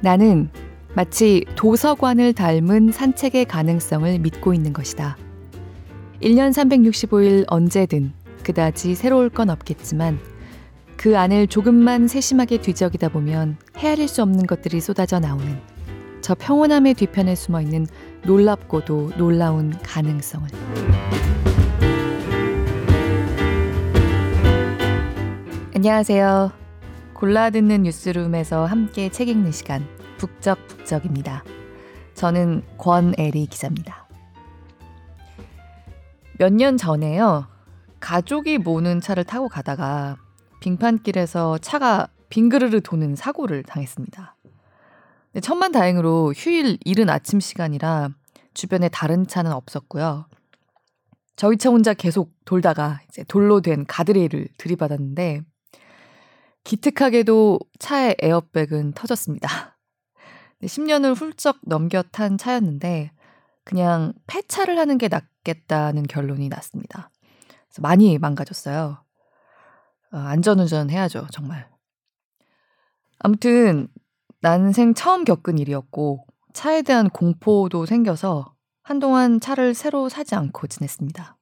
나는 마치 도서관을 닮은 산책의 가능성을 믿고 있는 것이다. 1년 365일 언제든 그다지 새로울 건 없겠지만 그 안을 조금만 세심하게 뒤적이다 보면 헤아릴 수 없는 것들이 쏟아져 나오는 저 평온함의 뒤편에 숨어 있는 놀랍고도 놀라운 가능성을. 안녕하세요. 골라 듣는 뉴스룸에서 함께 책 읽는 시간 북적북적입니다. 저는 권애리 기자입니다. 몇 년 전에요. 가족이 모는 차를 타고 가다가 빙판길에서 차가 빙그르르 도는 사고를 당했습니다. 천만 다행으로 휴일 이른 아침 시간이라 주변에 다른 차는 없었고요. 저희 차 혼자 계속 돌다가 이제 돌로 된 가드레일을 들이받았는데 기특하게도 차의 에어백은 터졌습니다. 10년을 훌쩍 넘겨 탄 차였는데 그냥 폐차를 하는 게 낫겠다는 결론이 났습니다. 그래서 많이 망가졌어요. 어, 안전운전 해야죠, 정말. 아무튼 난생 처음 겪은 일이었고 차에 대한 공포도 생겨서 한동안 차를 새로 사지 않고 지냈습니다.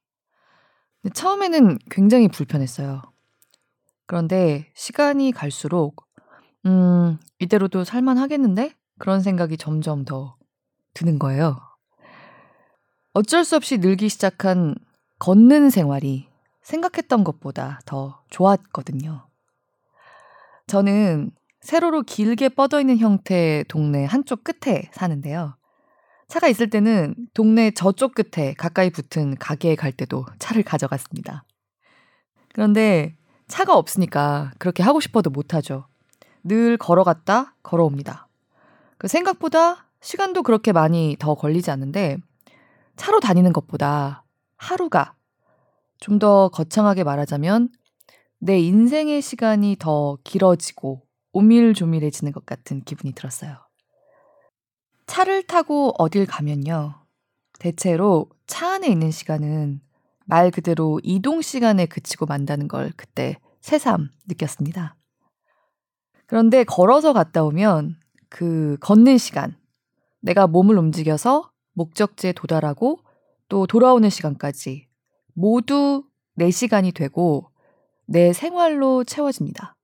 처음에는 굉장히 불편했어요. 그런데 시간이 갈수록 음, 이대로도 살만 하겠는데? 그런 생각이 점점 더 드는 거예요. 어쩔 수 없이 늘기 시작한 걷는 생활이 생각했던 것보다 더 좋았거든요. 저는 세로로 길게 뻗어 있는 형태의 동네 한쪽 끝에 사는데요. 차가 있을 때는 동네 저쪽 끝에 가까이 붙은 가게에 갈 때도 차를 가져갔습니다. 그런데 차가 없으니까 그렇게 하고 싶어도 못하죠. 늘 걸어갔다 걸어옵니다. 그 생각보다 시간도 그렇게 많이 더 걸리지 않는데 차로 다니는 것보다 하루가 좀 더 거창하게 말하자면 내 인생의 시간이 더 길어지고 오밀조밀해지는 것 같은 기분이 들었어요. 차를 타고 어딜 가면요. 대체로 차 안에 있는 시간은 말 그대로 이동 시간에 그치고 만다는 걸 그때 새삼 느꼈습니다. 그런데 걸어서 갔다 오면 그 걷는 시간, 내가 몸을 움직여서 목적지에 도달하고 또 돌아오는 시간까지 모두 내 시간이 되고 내 생활로 채워집니다.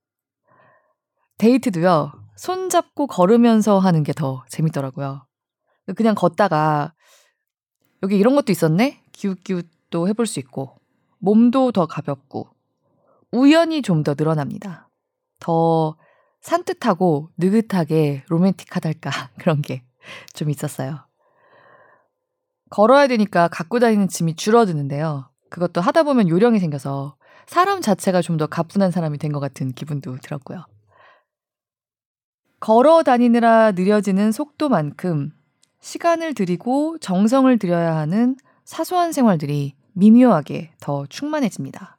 데이트도요, 손잡고 걸으면서 하는 게 더 재밌더라고요. 그냥 걷다가 여기 이런 것도 있었네? 기웃기웃 도 해볼 수 있고, 몸도 더 가볍고, 우연히 좀 더 늘어납니다. 더 산뜻하고 느긋하게 로맨틱하달까 그런 게 좀 있었어요. 걸어야 되니까 갖고 다니는 짐이 줄어드는데요. 그것도 하다 보면 요령이 생겨서 사람 자체가 좀 더 가뿐한 사람이 된 것 같은 기분도 들었고요. 걸어 다니느라 느려지는 속도만큼 시간을 들이고 정성을 들여야 하는 사소한 생활들이 미묘하게 더 충만해집니다.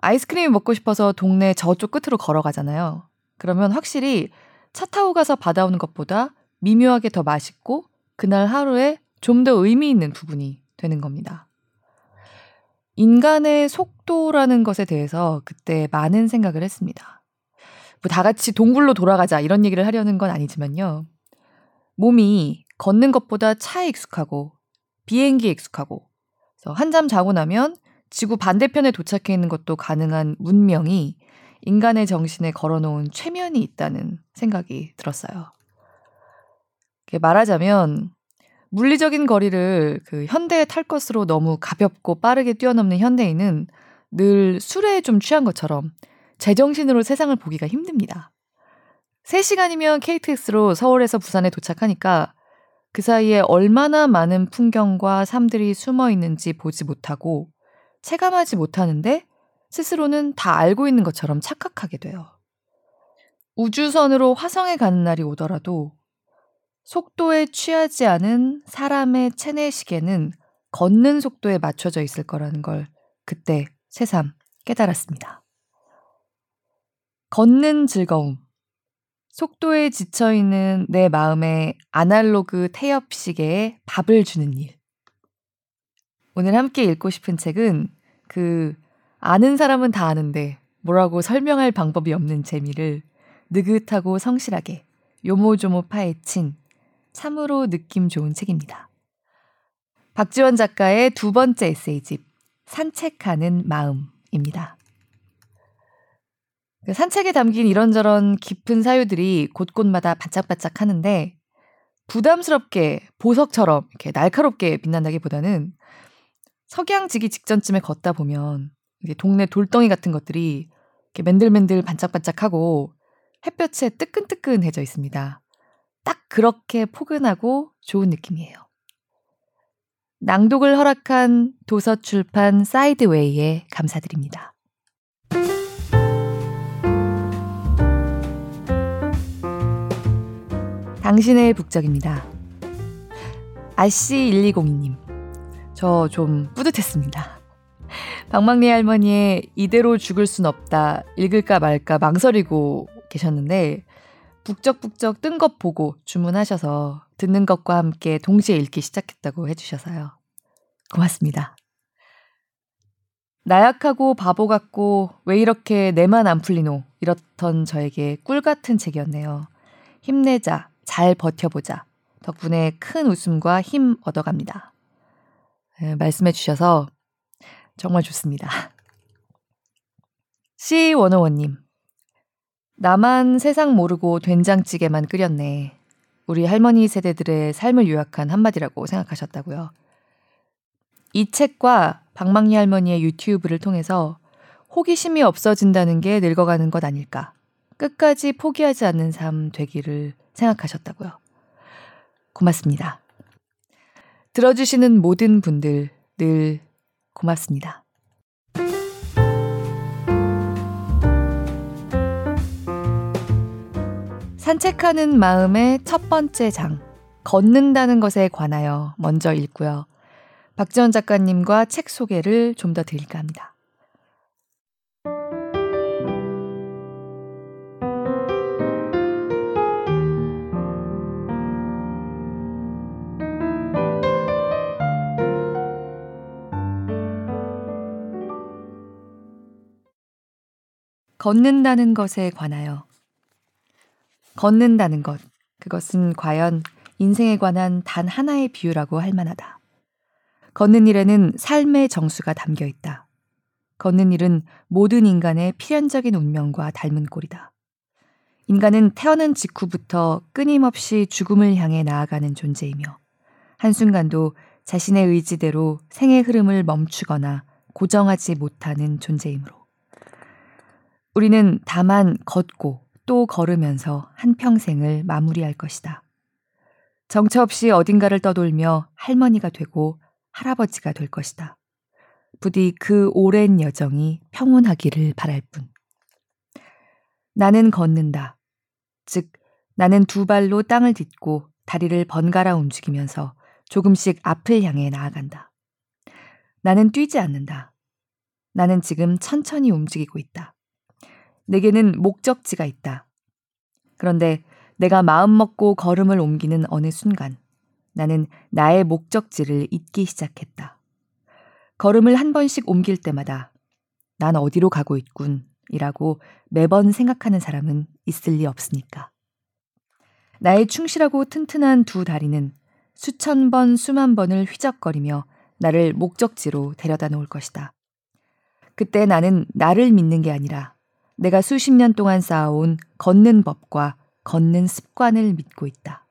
아이스크림이 먹고 싶어서 동네 저쪽 끝으로 걸어가잖아요. 그러면 확실히 차 타고 가서 받아오는 것보다 미묘하게 더 맛있고 그날 하루에 좀 더 의미 있는 부분이 되는 겁니다. 인간의 속도라는 것에 대해서 그때 많은 생각을 했습니다. 뭐 다 같이 동굴로 돌아가자 이런 얘기를 하려는 건 아니지만요. 몸이 걷는 것보다 차에 익숙하고 비행기에 익숙하고 한잠 자고 나면 지구 반대편에 도착해 있는 것도 가능한 문명이 인간의 정신에 걸어놓은 최면이 있다는 생각이 들었어요. 말하자면 물리적인 거리를 그 현대에 탈 것으로 너무 가볍고 빠르게 뛰어넘는 현대인은 늘 술에 좀 취한 것처럼 제정신으로 세상을 보기가 힘듭니다. 3시간이면 KTX로 서울에서 부산에 도착하니까 그 사이에 얼마나 많은 풍경과 삶들이 숨어 있는지 보지 못하고 체감하지 못하는데 스스로는 다 알고 있는 것처럼 착각하게 돼요. 우주선으로 화성에 가는 날이 오더라도 속도에 취하지 않은 사람의 체내 시계는 걷는 속도에 맞춰져 있을 거라는 걸 그때 새삼 깨달았습니다. 걷는 즐거움. 속도에 지쳐있는 내 마음에 아날로그 태엽 시계에 밥을 주는 일. 오늘 함께 읽고 싶은 책은 그 아는 사람은 다 아는데 뭐라고 설명할 방법이 없는 재미를 느긋하고 성실하게 요모조모 파헤친 참으로 느낌 좋은 책입니다. 박지원 작가의 두 번째 에세이집 산책하는 마음입니다. 그 산책에 담긴 이런저런 깊은 사유들이 곳곳마다 반짝반짝 하는데 부담스럽게 보석처럼 이렇게 날카롭게 빛난다기보다는 석양지기 직전쯤에 걷다 보면 동네 돌덩이 같은 것들이 이렇게 맨들맨들 반짝반짝하고 햇볕에 뜨끈뜨끈해져 있습니다. 딱 그렇게 포근하고 좋은 느낌이에요. 낭독을 허락한 도서출판 사이드웨이에 감사드립니다. 당신의 북적입니다. 아씨1202님. 저 좀 뿌듯했습니다. 방망리 할머니의 이대로 죽을 순 없다 읽을까 말까 망설이고 계셨는데 북적북적 뜬 것 보고 주문하셔서 듣는 것과 함께 동시에 읽기 시작했다고 해주셔서요. 고맙습니다. 나약하고 바보 같고 왜 이렇게 내만 안 풀리노 이렇던 저에게 꿀 같은 책이었네요. 힘내자, 잘 버텨보자. 덕분에 큰 웃음과 힘 얻어갑니다. 네, 말씀해 주셔서 정말 좋습니다. C101님. 나만 세상 모르고 된장찌개만 끓였네. 우리 할머니 세대들의 삶을 요약한 한마디라고 생각하셨다고요. 이 책과 박망리 할머니의 유튜브를 통해서 호기심이 없어진다는 게 늙어가는 것 아닐까. 끝까지 포기하지 않는 삶 되기를 생각하셨다고요. 고맙습니다. 들어주시는 모든 분들 늘 고맙습니다. 산책하는 마음의 첫 번째 장, 걷는다는 것에 관하여 먼저 읽고요. 박지원 작가님과 책 소개를 좀 더 드릴까 합니다. 걷는다는 것에 관하여 걷는다는 것, 그것은 과연 인생에 관한 단 하나의 비유라고 할 만하다. 걷는 일에는 삶의 정수가 담겨 있다. 걷는 일은 모든 인간의 필연적인 운명과 닮은 꼴이다. 인간은 태어난 직후부터 끊임없이 죽음을 향해 나아가는 존재이며, 한순간도 자신의 의지대로 생의 흐름을 멈추거나 고정하지 못하는 존재이므로, 우리는 다만 걷고 또 걸으면서 한평생을 마무리할 것이다. 정처 없이 어딘가를 떠돌며 할머니가 되고 할아버지가 될 것이다. 부디 그 오랜 여정이 평온하기를 바랄 뿐. 나는 걷는다. 즉, 나는 두 발로 땅을 딛고 다리를 번갈아 움직이면서 조금씩 앞을 향해 나아간다. 나는 뛰지 않는다. 나는 지금 천천히 움직이고 있다. 내게는 목적지가 있다. 그런데 내가 마음 먹고 걸음을 옮기는 어느 순간 나는 나의 목적지를 잊기 시작했다. 걸음을 한 번씩 옮길 때마다 난 어디로 가고 있군 이라고 매번 생각하는 사람은 있을 리 없으니까. 나의 충실하고 튼튼한 두 다리는 수천 번, 수만 번을 휘적거리며 나를 목적지로 데려다 놓을 것이다. 그때 나는 나를 믿는 게 아니라 내가 수십 년 동안 쌓아온 걷는 법과 걷는 습관을 믿고 있다.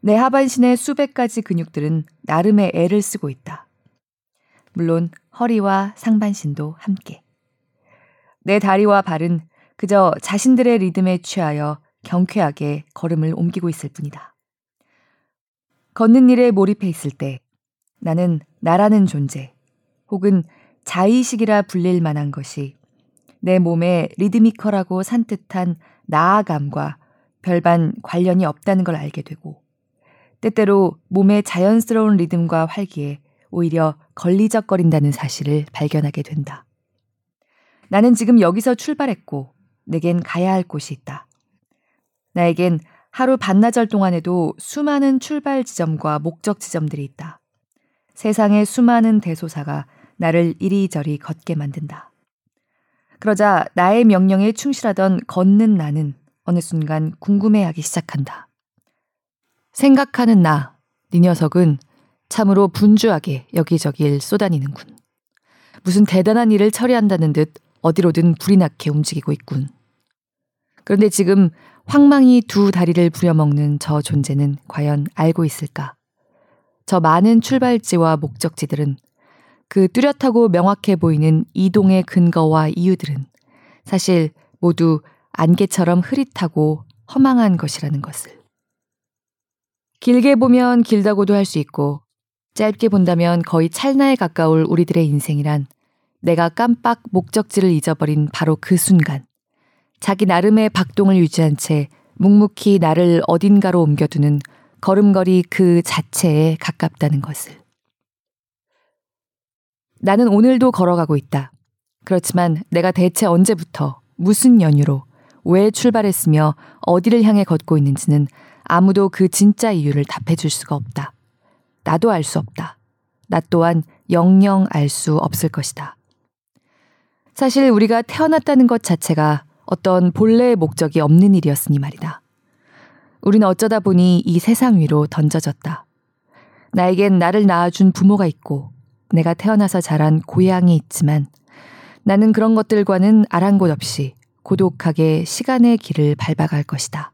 내 하반신의 수백 가지 근육들은 나름의 애를 쓰고 있다. 물론 허리와 상반신도 함께. 내 다리와 발은 그저 자신들의 리듬에 취하여 경쾌하게 걸음을 옮기고 있을 뿐이다. 걷는 일에 몰입해 있을 때 나는 나라는 존재 혹은 자의식이라 불릴 만한 것이 내 몸에 리드미컬하고 산뜻한 나아감과 별반 관련이 없다는 걸 알게 되고 때때로 몸의 자연스러운 리듬과 활기에 오히려 걸리적거린다는 사실을 발견하게 된다. 나는 지금 여기서 출발했고 내겐 가야 할 곳이 있다. 나에겐 하루 반나절 동안에도 수많은 출발 지점과 목적 지점들이 있다. 세상의 수많은 대소사가 나를 이리저리 걷게 만든다. 그러자 나의 명령에 충실하던 걷는 나는 어느 순간 궁금해하기 시작한다. 생각하는 나, 네 녀석은 참으로 분주하게 여기저길 쏘다니는군. 무슨 대단한 일을 처리한다는 듯 어디로든 불이 나게 움직이고 있군. 그런데 지금 황망이 두 다리를 부려먹는 저 존재는 과연 알고 있을까? 저 많은 출발지와 목적지들은 그 뚜렷하고 명확해 보이는 이동의 근거와 이유들은 사실 모두 안개처럼 흐릿하고 허망한 것이라는 것을. 길게 보면 길다고도 할 수 있고 짧게 본다면 거의 찰나에 가까울 우리들의 인생이란 내가 깜빡 목적지를 잊어버린 바로 그 순간 자기 나름의 박동을 유지한 채 묵묵히 나를 어딘가로 옮겨두는 걸음걸이 그 자체에 가깝다는 것을. 나는 오늘도 걸어가고 있다. 그렇지만 내가 대체 언제부터 무슨 연유로 왜 출발했으며 어디를 향해 걷고 있는지는 아무도 그 진짜 이유를 답해줄 수가 없다. 나도 알 수 없다. 나 또한 영영 알 수 없을 것이다. 사실 우리가 태어났다는 것 자체가 어떤 본래의 목적이 없는 일이었으니 말이다. 우리는 어쩌다 보니 이 세상 위로 던져졌다. 나에겐 나를 낳아준 부모가 있고 내가 태어나서 자란 고향이 있지만 나는 그런 것들과는 아랑곳 없이 고독하게 시간의 길을 밟아갈 것이다.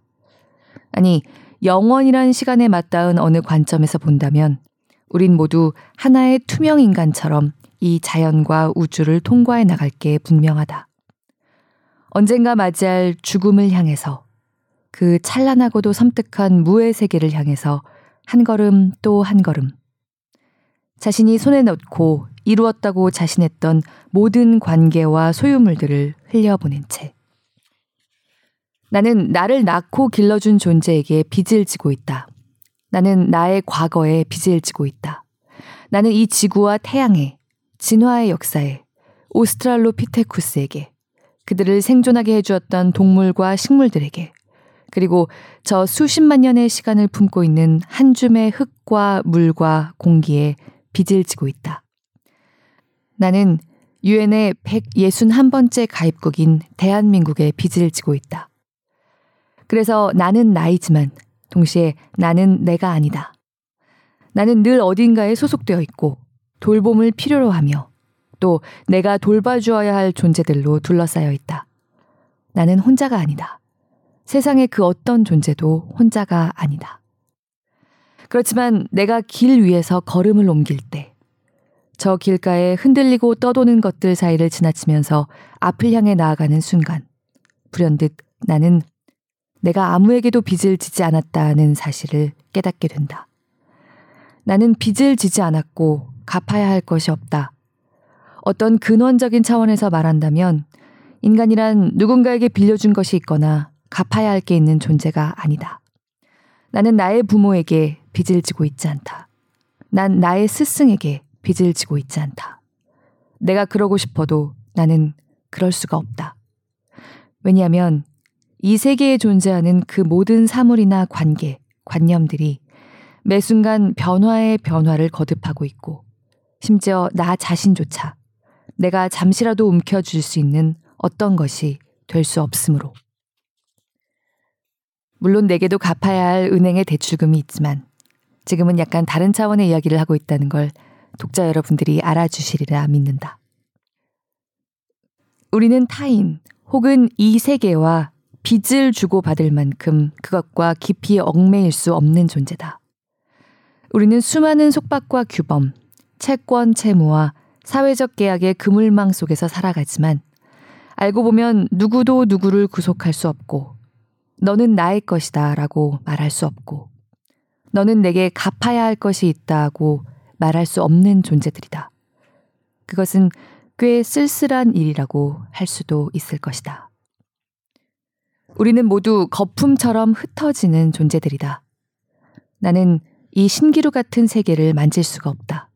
아니, 영원이란 시간에 맞닿은 어느 관점에서 본다면 우린 모두 하나의 투명 인간처럼 이 자연과 우주를 통과해 나갈 게 분명하다. 언젠가 맞이할 죽음을 향해서 그 찬란하고도 섬뜩한 무의 세계를 향해서 한 걸음 또 한 걸음 자신이 손에 넣고 이루었다고 자신했던 모든 관계와 소유물들을 흘려보낸 채 나는 나를 낳고 길러준 존재에게 빚을 지고 있다. 나는 나의 과거에 빚을 지고 있다. 나는 이 지구와 태양에, 진화의 역사에, 오스트랄로피테쿠스에게, 그들을 생존하게 해주었던 동물과 식물들에게, 그리고 저 수십만 년의 시간을 품고 있는 한 줌의 흙과 물과 공기에 빚을 지고 있다. 나는 유엔의 161번째 가입국인 대한민국에 빚을 지고 있다. 그래서 나는 나이지만 동시에 나는 내가 아니다. 나는 늘 어딘가에 소속되어 있고 돌봄을 필요로 하며 또 내가 돌봐주어야 할 존재들로 둘러싸여 있다. 나는 혼자가 아니다. 세상의 그 어떤 존재도 혼자가 아니다. 그렇지만 내가 길 위에서 걸음을 옮길 때, 저 길가에 흔들리고 떠도는 것들 사이를 지나치면서 앞을 향해 나아가는 순간, 불현듯 나는 내가 아무에게도 빚을 지지 않았다는 사실을 깨닫게 된다. 나는 빚을 지지 않았고 갚아야 할 것이 없다. 어떤 근원적인 차원에서 말한다면 인간이란 누군가에게 빌려준 것이 있거나 갚아야 할 게 있는 존재가 아니다. 나는 나의 부모에게 빚을 지고 있지 않다. 난 나의 스승에게 빚을 지고 있지 않다. 내가 그러고 싶어도 나는 그럴 수가 없다. 왜냐하면 이 세계에 존재하는 그 모든 사물이나 관계, 관념들이 매 순간 변화의 변화를 거듭하고 있고, 심지어 나 자신조차 내가 잠시라도 움켜쥘 수 있는 어떤 것이 될 수 없으므로. 물론 내게도 갚아야 할 은행의 대출금이 있지만, 지금은 약간 다른 차원의 이야기를 하고 있다는 걸 독자 여러분들이 알아주시리라 믿는다. 우리는 타인 혹은 이 세계와 빚을 주고받을 만큼 그것과 깊이 얽매일 수 없는 존재다. 우리는 수많은 속박과 규범, 채권 채무와 사회적 계약의 그물망 속에서 살아가지만 알고 보면 누구도 누구를 구속할 수 없고 너는 나의 것이다 라고 말할 수 없고 너는 내게 갚아야 할 것이 있다고 말할 수 없는 존재들이다. 그것은 꽤 쓸쓸한 일이라고 할 수도 있을 것이다. 우리는 모두 거품처럼 흩어지는 존재들이다. 나는 이 신기루 같은 세계를 만질 수가 없다.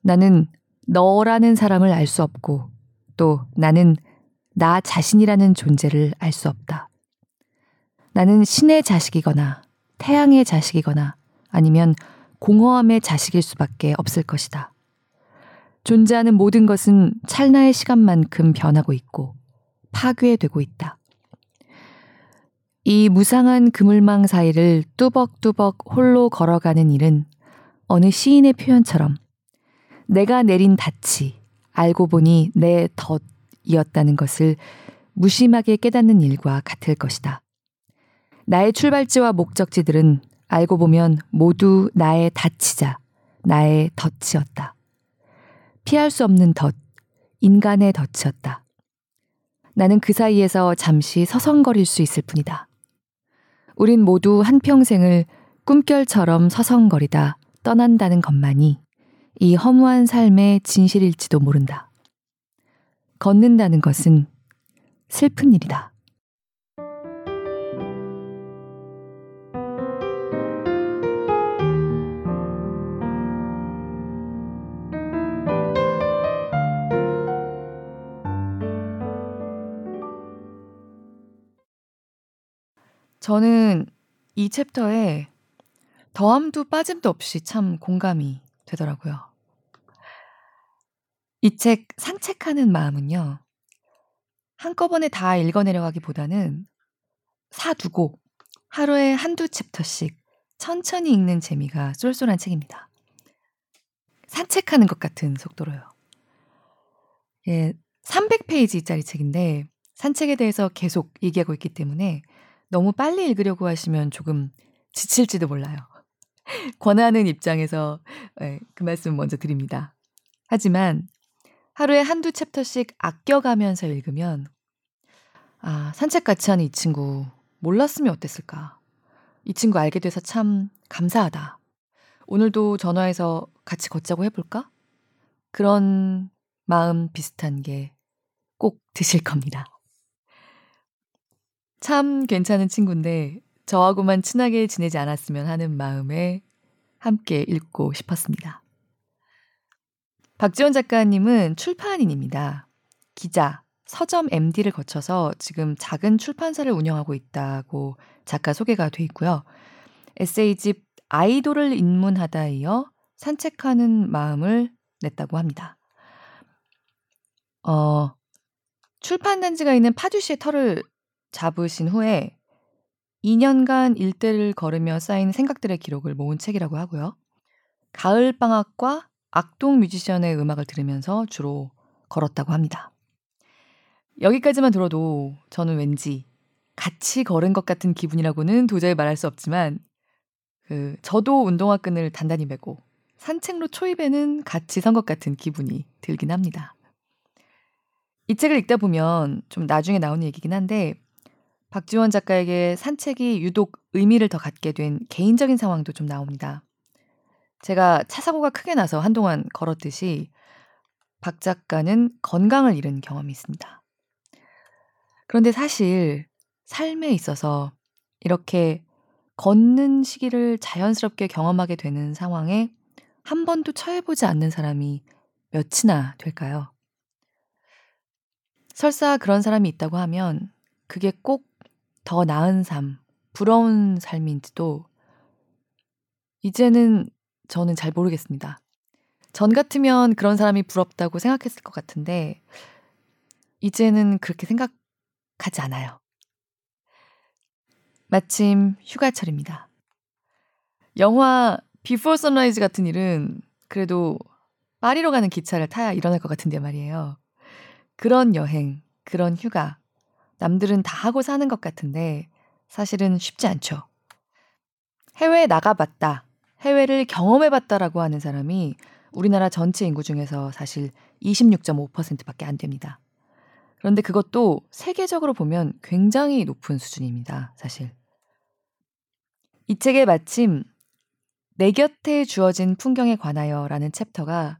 나는 너라는 사람을 알 수 없고 또 나는 나 자신이라는 존재를 알 수 없다. 나는 신의 자식이거나 태양의 자식이거나 아니면 공허함의 자식일 수밖에 없을 것이다. 존재하는 모든 것은 찰나의 시간만큼 변하고 있고 파괴되고 있다. 이 무상한 그물망 사이를 뚜벅뚜벅 홀로 걸어가는 일은 어느 시인의 표현처럼 내가 내린 닻이 알고 보니 내 덫이었다는 것을 무심하게 깨닫는 일과 같을 것이다. 나의 출발지와 목적지들은 알고 보면 모두 나의 닻이자 나의 덫이었다. 피할 수 없는 덫, 인간의 덫이었다. 나는 그 사이에서 잠시 서성거릴 수 있을 뿐이다. 우린 모두 한평생을 꿈결처럼 서성거리다 떠난다는 것만이 이 허무한 삶의 진실일지도 모른다. 걷는다는 것은 슬픈 일이다. 저는 이 챕터에 더함도 빠짐도 없이 참 공감이 되더라고요. 이 책 산책하는 마음은요. 한꺼번에 다 읽어내려가기보다는 사두고 하루에 한두 챕터씩 천천히 읽는 재미가 쏠쏠한 책입니다. 산책하는 것 같은 속도로요. 예, 300페이지짜리 책인데 산책에 대해서 계속 얘기하고 있기 때문에 너무 빨리 읽으려고 하시면 조금 지칠지도 몰라요. 권하는 입장에서 네, 그 말씀 먼저 드립니다. 하지만 하루에 한두 챕터씩 아껴가면서 읽으면 아, 산책 같이 하는 이 친구 몰랐으면 어땠을까? 이 친구 알게 돼서 참 감사하다. 오늘도 전화해서 같이 걷자고 해볼까? 그런 마음 비슷한 게 꼭 드실 겁니다. 참 괜찮은 친구인데 저하고만 친하게 지내지 않았으면 하는 마음에 함께 읽고 싶었습니다. 박지원 작가님은 출판인입니다. 기자, 서점 MD를 거쳐서 지금 작은 출판사를 운영하고 있다고 작가 소개가 돼 있고요. 에세이집 아이돌을 입문하다 이어 산책하는 마음을 냈다고 합니다. 어, 출판단지가 있는 파주시의 터를 잡으신 후에 2년간 일대를 걸으며 쌓인 생각들의 기록을 모은 책이라고 하고요. 가을 방학과 악동 뮤지션의 음악을 들으면서 주로 걸었다고 합니다. 여기까지만 들어도 저는 왠지 같이 걸은 것 같은 기분이라고는 도저히 말할 수 없지만 그 저도 운동화 끈을 단단히 매고 산책로 초입에는 같이 선 것 같은 기분이 들긴 합니다. 이 책을 읽다 보면 좀 나중에 나오는 얘기긴 한데 박지원 작가에게 산책이 유독 의미를 더 갖게 된 개인적인 상황도 좀 나옵니다. 제가 차 사고가 크게 나서 한동안 걸었듯이 박 작가는 건강을 잃은 경험이 있습니다. 그런데 사실 삶에 있어서 이렇게 걷는 시기를 자연스럽게 경험하게 되는 상황에 한 번도 처해보지 않는 사람이 몇이나 될까요? 설사 그런 사람이 있다고 하면 그게 꼭 더 나은 삶, 부러운 삶인지도 이제는 저는 잘 모르겠습니다. 전 같으면 그런 사람이 부럽다고 생각했을 것 같은데 이제는 그렇게 생각하지 않아요. 마침 휴가철입니다. 영화 Before Sunrise 같은 일은 그래도 파리로 가는 기차를 타야 일어날 것 같은데 말이에요. 그런 여행, 그런 휴가 남들은 다 하고 사는 것 같은데 사실은 쉽지 않죠. 해외에 나가봤다, 해외를 경험해봤다라고 하는 사람이 우리나라 전체 인구 중에서 사실 26.5%밖에 안 됩니다. 그런데 그것도 세계적으로 보면 굉장히 높은 수준입니다, 사실. 이 책에 마침 내 곁에 주어진 풍경에 관하여 라는 챕터가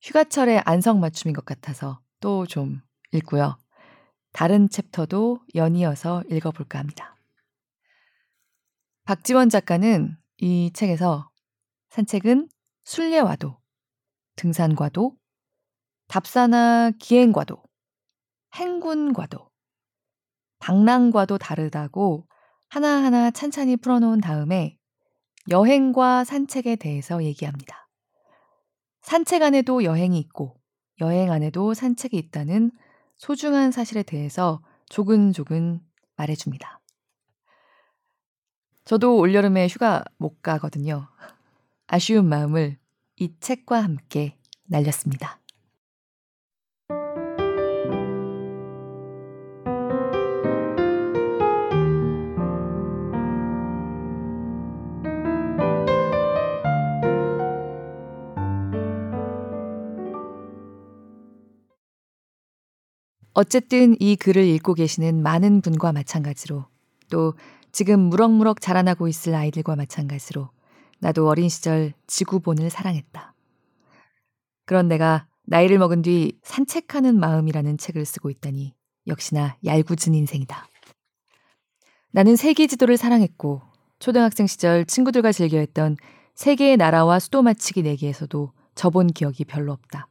휴가철의 안성맞춤인 것 같아서 또 좀 읽고요. 다른 챕터도 연이어서 읽어볼까 합니다. 박지원 작가는 이 책에서 산책은 순례와도, 등산과도, 답사나 기행과도, 행군과도, 방랑과도 다르다고 하나하나 찬찬히 풀어놓은 다음에 여행과 산책에 대해서 얘기합니다. 산책 안에도 여행이 있고 여행 안에도 산책이 있다는 소중한 사실에 대해서 조근조근 말해줍니다. 저도 올여름에 휴가 못 가거든요. 아쉬운 마음을 이 책과 함께 날렸습니다. 어쨌든 이 글을 읽고 계시는 많은 분과 마찬가지로 또 지금 무럭무럭 자라나고 있을 아이들과 마찬가지로 나도 어린 시절 지구본을 사랑했다. 그런 내가 나이를 먹은 뒤 산책하는 마음이라는 책을 쓰고 있다니 역시나 얄궂은 인생이다. 나는 세계 지도를 사랑했고 초등학생 시절 친구들과 즐겨 했던 세계의 나라와 수도 맞히기 내기에서도 접은 기억이 별로 없다.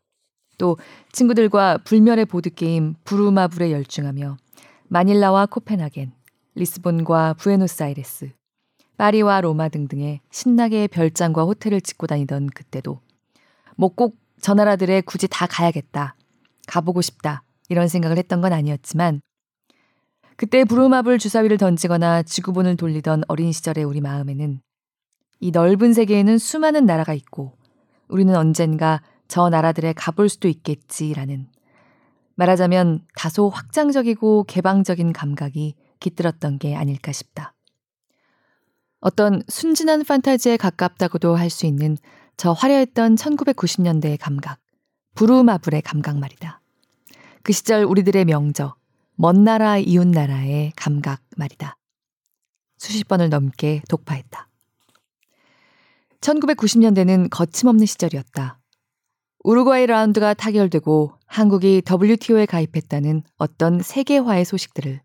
또 친구들과 불멸의 보드게임 부루마블에 열중하며 마닐라와 코펜하겐, 리스본과 부에노스아이레스, 파리와 로마 등등의 신나게 별장과 호텔을 짓고 다니던 그때도 뭐 꼭 저 나라들에 굳이 다 가야겠다. 가보고 싶다. 이런 생각을 했던 건 아니었지만 그때 부루마블 주사위를 던지거나 지구본을 돌리던 어린 시절의 우리 마음에는 이 넓은 세계에는 수많은 나라가 있고 우리는 언젠가 저 나라들에 가볼 수도 있겠지라는 말하자면 다소 확장적이고 개방적인 감각이 깃들었던 게 아닐까 싶다. 어떤 순진한 판타지에 가깝다고도 할 수 있는 저 화려했던 1990년대의 감각, 부루마블의 감각 말이다. 그 시절 우리들의 명저, 먼 나라 이웃 나라의 감각 말이다. 수십 번을 넘게 독파했다. 1990년대는 거침없는 시절이었다. 우루과이 라운드가 타결되고 한국이 WTO에 가입했다는 어떤 세계화의 소식들을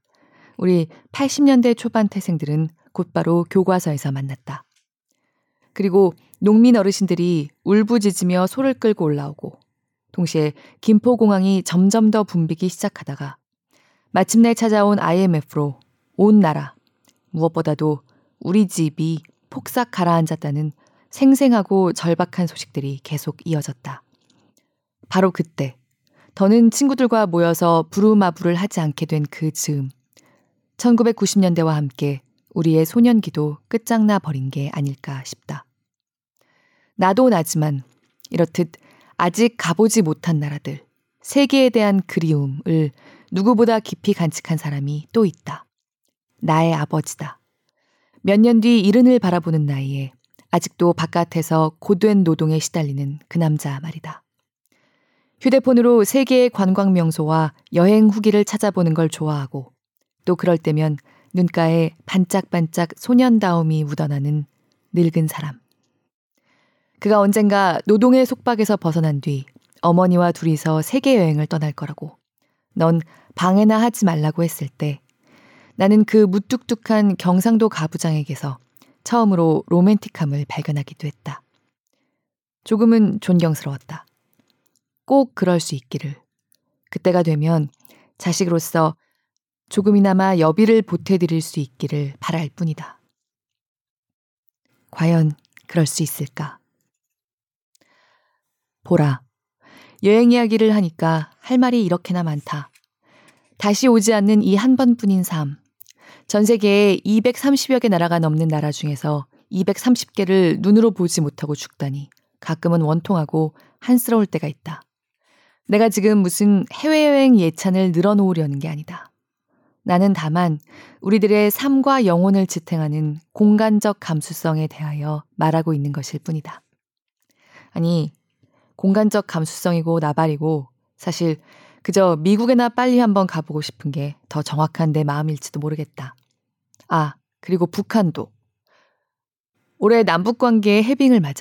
우리 80년대 초반 태생들은 곧바로 교과서에서 만났다. 그리고 농민 어르신들이 울부짖으며 소를 끌고 올라오고 동시에 김포공항이 점점 더 붐비기 시작하다가 마침내 찾아온 IMF로 온 나라 무엇보다도 우리 집이 폭삭 가라앉았다는 생생하고 절박한 소식들이 계속 이어졌다. 바로 그때 더는 친구들과 모여서 부루마부를 하지 않게 된 그 즈음 1990년대와 함께 우리의 소년기도 끝장나 버린 게 아닐까 싶다. 나도 나지만 이렇듯 아직 가보지 못한 나라들, 세계에 대한 그리움을 누구보다 깊이 간직한 사람이 또 있다. 나의 아버지다. 몇 년 뒤 이른을 바라보는 나이에 아직도 바깥에서 고된 노동에 시달리는 그 남자 말이다. 휴대폰으로 세계의 관광 명소와 여행 후기를 찾아보는 걸 좋아하고 또 그럴 때면 눈가에 반짝반짝 소년다움이 묻어나는 늙은 사람. 그가 언젠가 노동의 속박에서 벗어난 뒤 어머니와 둘이서 세계 여행을 떠날 거라고 넌 방해나 하지 말라고 했을 때 나는 그 무뚝뚝한 경상도 가부장에게서 처음으로 로맨틱함을 발견하기도 했다. 조금은 존경스러웠다. 꼭 그럴 수 있기를. 그때가 되면 자식으로서 조금이나마 여비를 보태드릴 수 있기를 바랄 뿐이다. 과연 그럴 수 있을까? 보라. 여행 이야기를 하니까 할 말이 이렇게나 많다. 다시 오지 않는 이 한 번뿐인 삶. 전 세계에 230여 개 나라가 넘는 나라 중에서 230개를 눈으로 보지 못하고 죽다니 가끔은 원통하고 한스러울 때가 있다. 내가 지금 무슨 해외여행 예찬을 늘어놓으려는 게 아니다. 나는 다만 우리들의 삶과 영혼을 지탱하는 공간적 감수성에 대하여 말하고 있는 것일 뿐이다. 아니, 공간적 감수성이고 나발이고 사실 그저 미국에나 빨리 한번 가보고 싶은 게 더 정확한 내 마음일지도 모르겠다. 아, 그리고 북한도. 올해 남북 관계의 해빙을 맞아